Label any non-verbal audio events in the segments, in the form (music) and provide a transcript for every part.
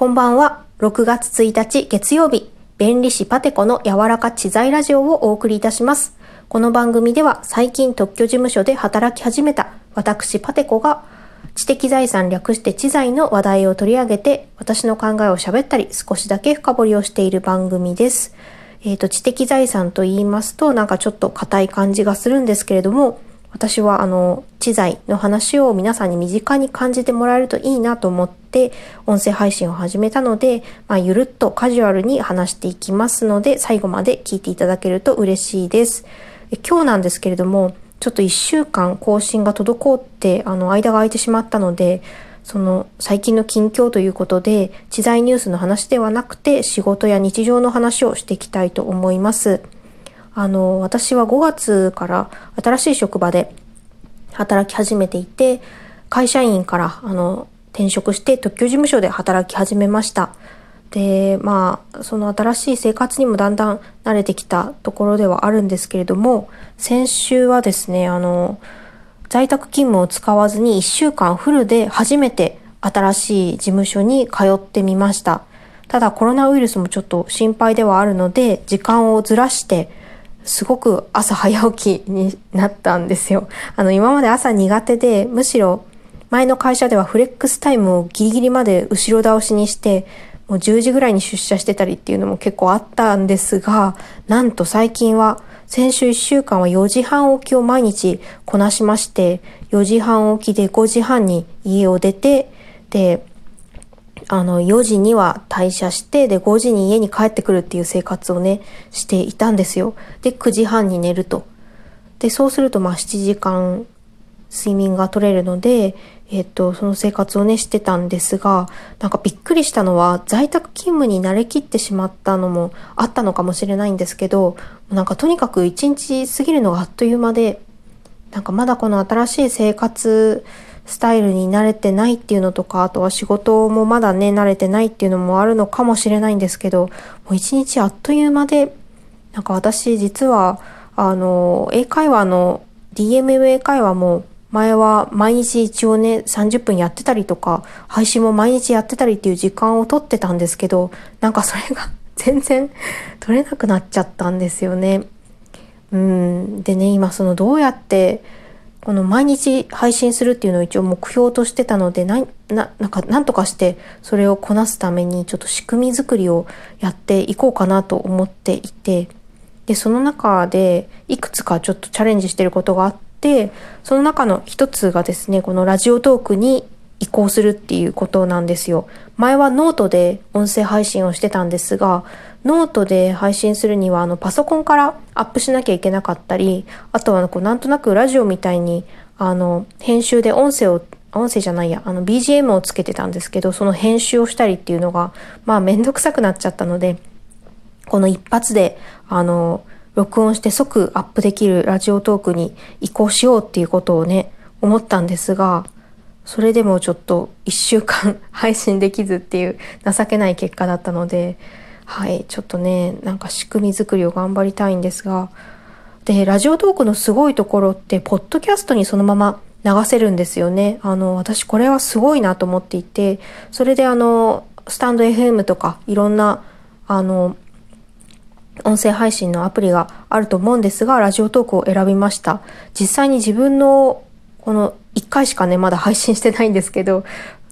こんばんは。6月1日月曜日、弁理士パテコの柔らか知財ラジオをお送りいたします。この番組では最近特許事務所で働き始めた私パテコが知的財産略して知財の話題を取り上げて私の考えを喋ったり少しだけ深掘りをしている番組です。えっ、ー、と、知的財産と言いますとなんかちょっと硬い感じがするんですけれども私はあの、知財の話を皆さんに身近に感じてもらえるといいなと思って音声配信を始めたので、まあ、ゆるっとカジュアルに話していきますので、最後まで聞いていただけると嬉しいです。今日なんですけれども、ちょっと一週間更新が滞って、あの、間が空いてしまったので、その最近の近況ということで、知財ニュースの話ではなくて、仕事や日常の話をしていきたいと思います。あの、私は5月から新しい職場で働き始めていて、会社員からあの転職して特許事務所で働き始めました。で、まあ、その新しい生活にもだんだん慣れてきたところではあるんですけれども、先週はですね、あの、在宅勤務を使わずに1週間フルで初めて新しい事務所に通ってみました。ただコロナウイルスもちょっと心配ではあるので、時間をずらしてすごく朝早起きになったんですよ。あの、今まで朝苦手で、むしろ前の会社ではフレックスタイムをギリギリまで後ろ倒しにして、もう10時ぐらいに出社してたりっていうのも結構あったんですが、なんと最近は先週1週間は4時半起きを毎日こなしまして、4時半起きで5時半に家を出て、で、あの、4時には退社して、で、5時に家に帰ってくるっていう生活をね、していたんですよ。で、9時半に寝ると。で、そうすると、まあ、7時間睡眠が取れるので、えっと、その生活をね、してたんですが、なんかびっくりしたのは、在宅勤務に慣れきってしまったのもあったのかもしれないんですけど、なんかとにかく一日過ぎるのがあっという間で、なんかまだこの新しい生活スタイルに慣れてないっていうのとか、あとは仕事もまだね、慣れてないっていうのもあるのかもしれないんですけど、もう一日あっという間で、なんか私実は、あの、英会話の DMM 英会話も前は毎日一応ね、30分やってたりとか、配信も毎日やってたりっていう時間を取ってたんですけど、なんかそれが (laughs) 全然取れなくなっちゃったんですよね。うん。でね、今そのどうやってこの毎日配信するっていうのを一応目標としてたので、な、な、なんか、なんとかしてそれをこなすためにちょっと仕組み作りをやっていこうかなと思っていて、で、その中でいくつかちょっとチャレンジしてることがあって、その中の一つがですね、この Radiotalk に移行するっていうことなんですよ。前はノートで音声配信をしてたんですが、ノートで配信するにはあのパソコンからアップしなきゃいけなかったり、あとはこうなんとなくラジオみたいにあの編集で音声を音声じゃないや、あの BGM をつけてたんですけど、その編集をしたりっていうのが、まあめんどくさくなっちゃったので、この一発で、あの、録音して即アップできるラジオトークに移行しようっていうことをね、思ったんですが、それでもちょっと一週間 (laughs) 配信できずっていう情けない結果だったので、はい、ちょっとね、なんか仕組み作りを頑張りたいんですが、で、ラジオトークのすごいところって、ポッドキャストにそのまま流せるんですよね。あの、私これはすごいなと思っていて、それであの、スタンド FM とかいろんな、あの、音声配信のアプリがあると思うんですが、ラジオトークを選びました。実際に自分の、この1回しかね、まだ配信してないんですけど、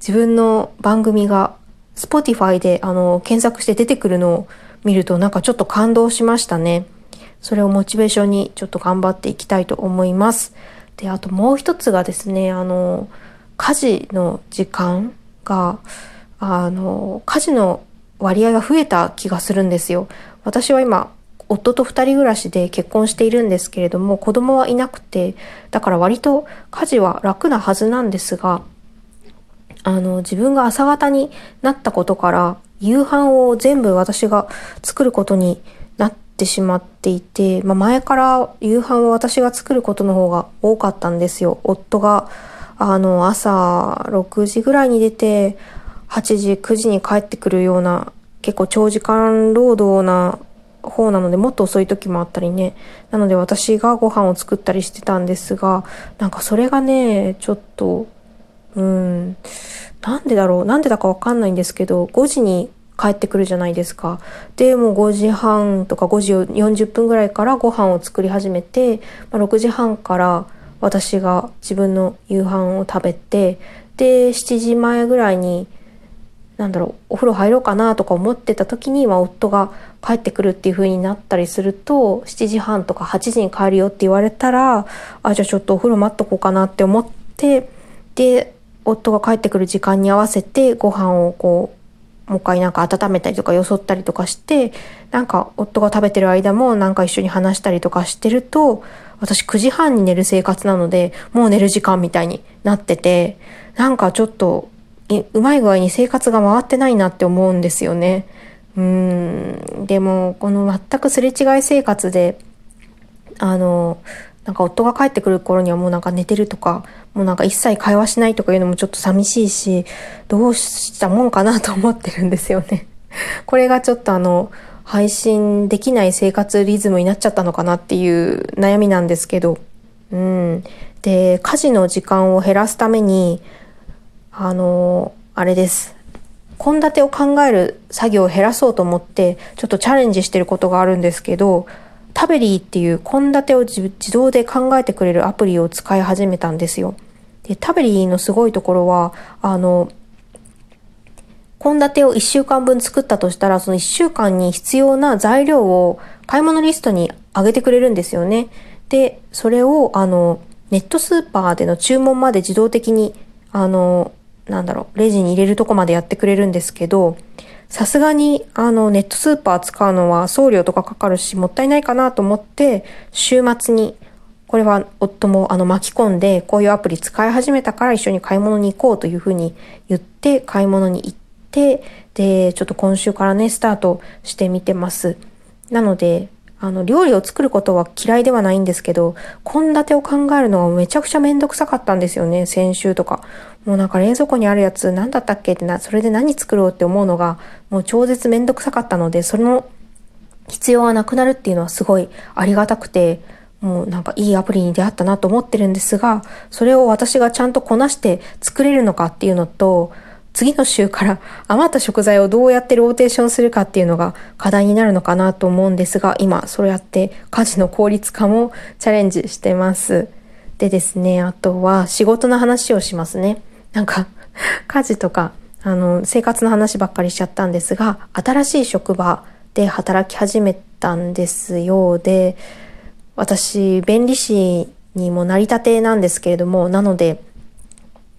自分の番組が Spotify であの検索して出てくるのを見るとなんかちょっと感動しましたね。それをモチベーションにちょっと頑張っていきたいと思います。で、あともう一つがですね、あの、家事の時間が、あの、家事の割合が増えた気がするんですよ。私は今、夫と二人暮らしで結婚しているんですけれども、子供はいなくて、だから割と家事は楽なはずなんですが、あの、自分が朝方になったことから、夕飯を全部私が作ることになってしまっていて、まあ、前から夕飯を私が作ることの方が多かったんですよ。夫が、あの、朝6時ぐらいに出て、8時、9時に帰ってくるような、結構長時間労働な方なので、もっと遅い時もあったりね。なので私がご飯を作ったりしてたんですが、なんかそれがね、ちょっとうん。なんでだろうなんでだかわかんないんですけど、5時に帰ってくるじゃないですか。で、もう5時半とか5時40分ぐらいからご飯を作り始めて、まあ、6時半から私が自分の夕飯を食べて、で、7時前ぐらいに、なんだろう、お風呂入ろうかなとか思ってた時に、まあ、夫が帰ってくるっていう風になったりすると、7時半とか8時に帰るよって言われたら、あ、じゃあちょっとお風呂待っとこうかなって思って、で、夫が帰ってくる時間に合わせてご飯をこう、もう一回なんか温めたりとかよそったりとかして、なんか夫が食べてる間もなんか一緒に話したりとかしてると、私9時半に寝る生活なので、もう寝る時間みたいになってて、なんかちょっと、うまい具合に生活が回ってないなって思うんですよね。うん。でも、この全くすれ違い生活で、あの、なんか夫が帰ってくる頃にはもうなんか寝てるとか、もうなんか一切会話しないとかいうのもちょっと寂しいし、どうしたもんかなと思ってるんですよね。(laughs) これがちょっとあの、配信できない生活リズムになっちゃったのかなっていう悩みなんですけど。うん。で、家事の時間を減らすために、あの、あれです。献立を考える作業を減らそうと思って、ちょっとチャレンジしてることがあるんですけど、タベリーっていう献立を自動で考えてくれるアプリを使い始めたんですよ。で、タベリーのすごいところは、あの、献立を1週間分作ったとしたら、その1週間に必要な材料を買い物リストに上げてくれるんですよね。で、それを、あの、ネットスーパーでの注文まで自動的に、あの、なんだろう、レジに入れるとこまでやってくれるんですけど、さすがに、あの、ネットスーパー使うのは送料とかかかるし、もったいないかなと思って、週末に、これは夫もあの巻き込んで、こういうアプリ使い始めたから一緒に買い物に行こうというふうに言って、買い物に行って、で、ちょっと今週からね、スタートしてみてます。なので、あの、料理を作ることは嫌いではないんですけど、献立を考えるのがめちゃくちゃめんどくさかったんですよね、先週とか。もうなんか冷蔵庫にあるやつ何だったっけってな、それで何作ろうって思うのが、もう超絶めんどくさかったので、その必要はなくなるっていうのはすごいありがたくて、もうなんかいいアプリに出会ったなと思ってるんですが、それを私がちゃんとこなして作れるのかっていうのと、次の週から余った食材をどうやってローテーションするかっていうのが課題になるのかなと思うんですが、今そうやって家事の効率化もチャレンジしてます。でですね、あとは仕事の話をしますね。なんか家事とかあの生活の話ばっかりしちゃったんですが、新しい職場で働き始めたんですよう。で、私、弁理士にもなりたてなんですけれども、なので、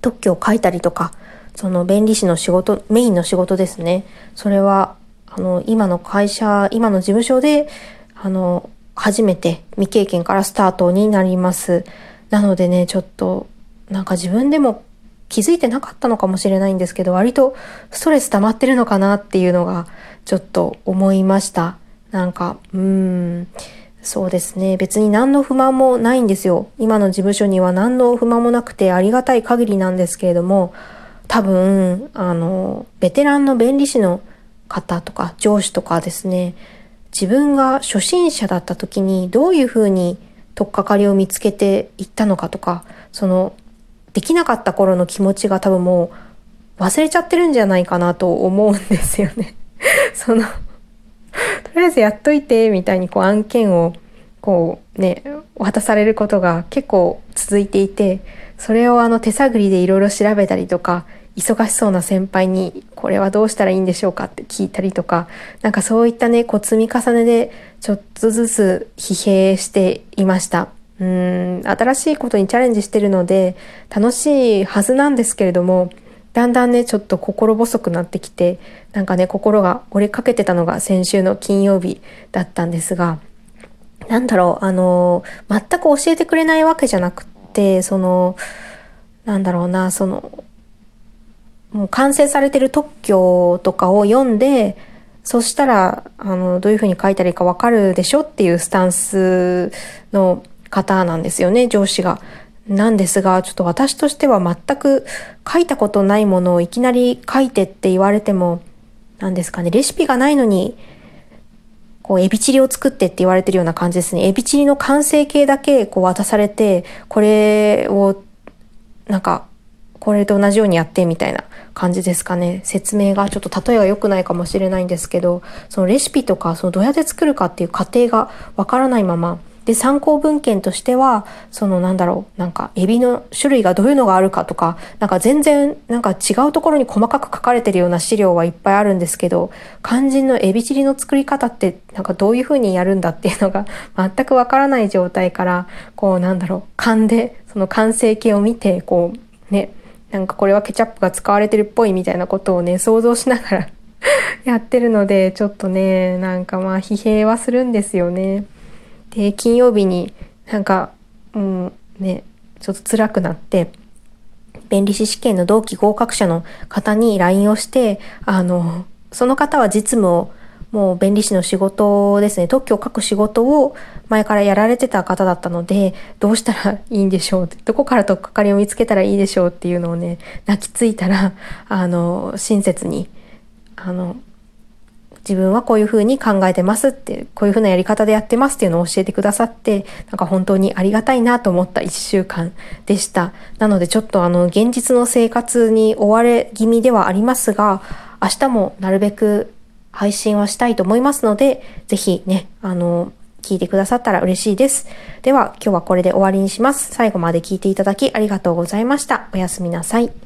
特許を書いたりとか、その弁理士の仕事、メインの仕事ですね。それは、あの、今の会社、今の事務所で、あの、初めて未経験からスタートになります。なのでね、ちょっと、なんか自分でも気づいてなかったのかもしれないんですけど、割とストレス溜まってるのかなっていうのが、ちょっと思いました。なんか、うーん。そうですね。別に何の不満もないんですよ。今の事務所には何の不満もなくてありがたい限りなんですけれども、多分、あの、ベテランの弁理士の方とか上司とかですね、自分が初心者だった時にどういうふうに取っかかりを見つけていったのかとか、その、できなかった頃の気持ちが多分もう忘れちゃってるんじゃないかなと思うんですよね。(laughs) そのとりあえずやっといて、みたいにこう案件をこうね、渡されることが結構続いていて、それをあの手探りでいろいろ調べたりとか、忙しそうな先輩にこれはどうしたらいいんでしょうかって聞いたりとか、なんかそういったね、こう積み重ねでちょっとずつ疲弊していました。うん、新しいことにチャレンジしてるので楽しいはずなんですけれども、だんだんね、ちょっと心細くなってきて、なんかね、心が折れかけてたのが先週の金曜日だったんですが、なんだろう、あの、全く教えてくれないわけじゃなくて、その、なんだろうな、その、もう完成されてる特許とかを読んで、そしたら、あの、どういうふうに書いたらいいかわかるでしょっていうスタンスの方なんですよね、上司が。なんですが、ちょっと私としては全く書いたことないものをいきなり書いてって言われても、何ですかね、レシピがないのに、こう、エビチリを作ってって言われてるような感じですね。エビチリの完成形だけこう渡されて、これを、なんか、これと同じようにやってみたいな感じですかね。説明がちょっと例えが良くないかもしれないんですけど、そのレシピとか、そのどうやって作るかっていう過程がわからないまま、で、参考文献としては、そのなんだろう、なんか、エビの種類がどういうのがあるかとか、なんか全然、なんか違うところに細かく書かれてるような資料はいっぱいあるんですけど、肝心のエビチリの作り方って、なんかどういう風にやるんだっていうのが全くわからない状態から、こうなんだろう、勘で、その完成形を見て、こう、ね、なんかこれはケチャップが使われてるっぽいみたいなことをね、想像しながら (laughs) やってるので、ちょっとね、なんかまあ疲弊はするんですよね。で、金曜日になんか、うん、ね、ちょっと辛くなって、弁理士試験の同期合格者の方に LINE をして、あの、その方は実務をもう弁理士の仕事ですね、特許を書く仕事を前からやられてた方だったので、どうしたらいいんでしょう？どこからとっかかりを見つけたらいいでしょうっていうのをね、泣きついたら、あの、親切に、あの、自分はこういうふうに考えてますって、こういうふうなやり方でやってますっていうのを教えてくださって、なんか本当にありがたいなと思った一週間でした。なのでちょっとあの、現実の生活に追われ気味ではありますが、明日もなるべく配信はしたいと思いますので、ぜひね、あの、聞いてくださったら嬉しいです。では、今日はこれで終わりにします。最後まで聞いていただきありがとうございました。おやすみなさい。